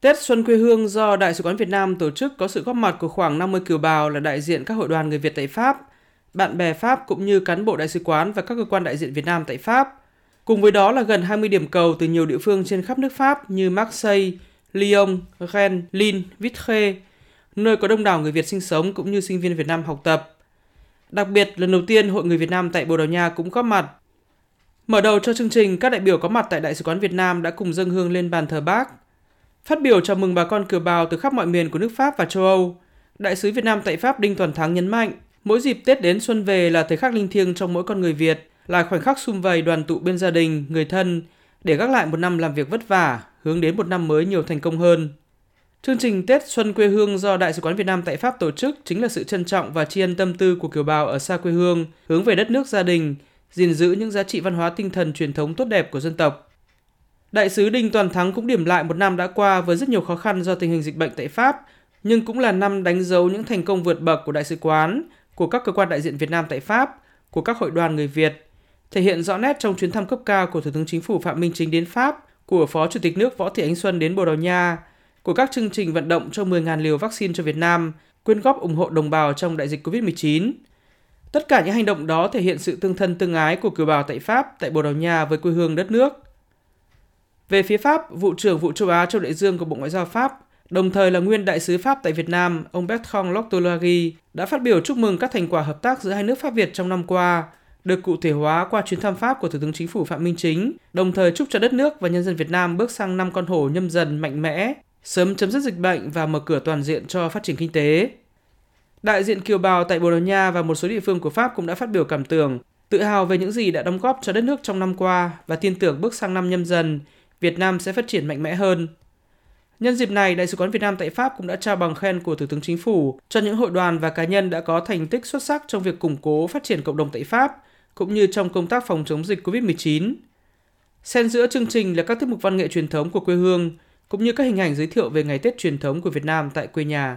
Tết Xuân quê hương do Đại sứ quán Việt Nam tổ chức có sự góp mặt của khoảng 50 kiều bào là đại diện các hội đoàn người Việt tại Pháp, bạn bè Pháp cũng như cán bộ đại sứ quán và các cơ quan đại diện Việt Nam tại Pháp. Cùng với đó là gần 20 điểm cầu từ nhiều địa phương trên khắp nước Pháp như Marseille, Lyon, Rennes, Lille, Vitré, nơi có đông đảo người Việt sinh sống cũng như sinh viên Việt Nam học tập. Đặc biệt, lần đầu tiên Hội người Việt Nam tại Bồ Đào Nha cũng góp mặt. Mở đầu cho chương trình, các đại biểu có mặt tại Đại sứ quán Việt Nam đã cùng dâng hương lên bàn thờ bác. Phát biểu chào mừng bà con kiều bào từ khắp mọi miền của nước Pháp và châu Âu, Đại sứ Việt Nam tại Pháp Đinh Toàn Thắng nhấn mạnh, mỗi dịp Tết đến xuân về là thời khắc linh thiêng trong mỗi con người Việt, là khoảnh khắc sum vầy đoàn tụ bên gia đình, người thân, để gác lại một năm làm việc vất vả, hướng đến một năm mới nhiều thành công hơn. Chương trình Tết Xuân quê hương do Đại sứ quán Việt Nam tại Pháp tổ chức chính là sự trân trọng và tri ân tâm tư của kiều bào ở xa quê hương, hướng về đất nước gia đình, gìn giữ những giá trị văn hóa tinh thần truyền thống tốt đẹp của dân tộc. Đại sứ Đinh Toàn Thắng cũng điểm lại một năm đã qua với rất nhiều khó khăn do tình hình dịch bệnh tại Pháp, nhưng cũng là năm đánh dấu những thành công vượt bậc của đại sứ quán, của các cơ quan đại diện Việt Nam tại Pháp, của các hội đoàn người Việt, thể hiện rõ nét trong chuyến thăm cấp cao của Thủ tướng Chính phủ Phạm Minh Chính đến Pháp, của Phó Chủ tịch nước Võ Thị Ánh Xuân đến Bồ Đào Nha, của các chương trình vận động cho 10.000 liều vaccine cho Việt Nam, quyên góp ủng hộ đồng bào trong đại dịch COVID-19. Tất cả những hành động đó thể hiện sự tương thân tương ái của kiều bào tại Pháp, tại Bồ Đào Nha với quê hương đất nước. Về phía Pháp, vụ trưởng vụ châu Á châu Đại Dương của Bộ Ngoại giao Pháp, đồng thời là nguyên đại sứ Pháp tại Việt Nam, ông Bertrand Loctolari đã phát biểu chúc mừng các thành quả hợp tác giữa hai nước Pháp Việt trong năm qua, được cụ thể hóa qua chuyến thăm Pháp của Thủ tướng Chính phủ Phạm Minh Chính, đồng thời chúc cho đất nước và nhân dân Việt Nam bước sang năm con hổ nhâm dần mạnh mẽ, sớm chấm dứt dịch bệnh và mở cửa toàn diện cho phát triển kinh tế. Đại diện kiều bào tại Bồ Đào Nha và một số địa phương của Pháp cũng đã phát biểu cảm tưởng, tự hào về những gì đã đóng góp cho đất nước trong năm qua và tin tưởng bước sang năm nhâm dần, Việt Nam sẽ phát triển mạnh mẽ hơn. Nhân dịp này, Đại sứ quán Việt Nam tại Pháp cũng đã trao bằng khen của Thủ tướng Chính phủ cho những hội đoàn và cá nhân đã có thành tích xuất sắc trong việc củng cố phát triển cộng đồng tại Pháp, cũng như trong công tác phòng chống dịch COVID-19. Xen giữa chương trình là các tiết mục văn nghệ truyền thống của quê hương, cũng như các hình ảnh giới thiệu về ngày Tết truyền thống của Việt Nam tại quê nhà.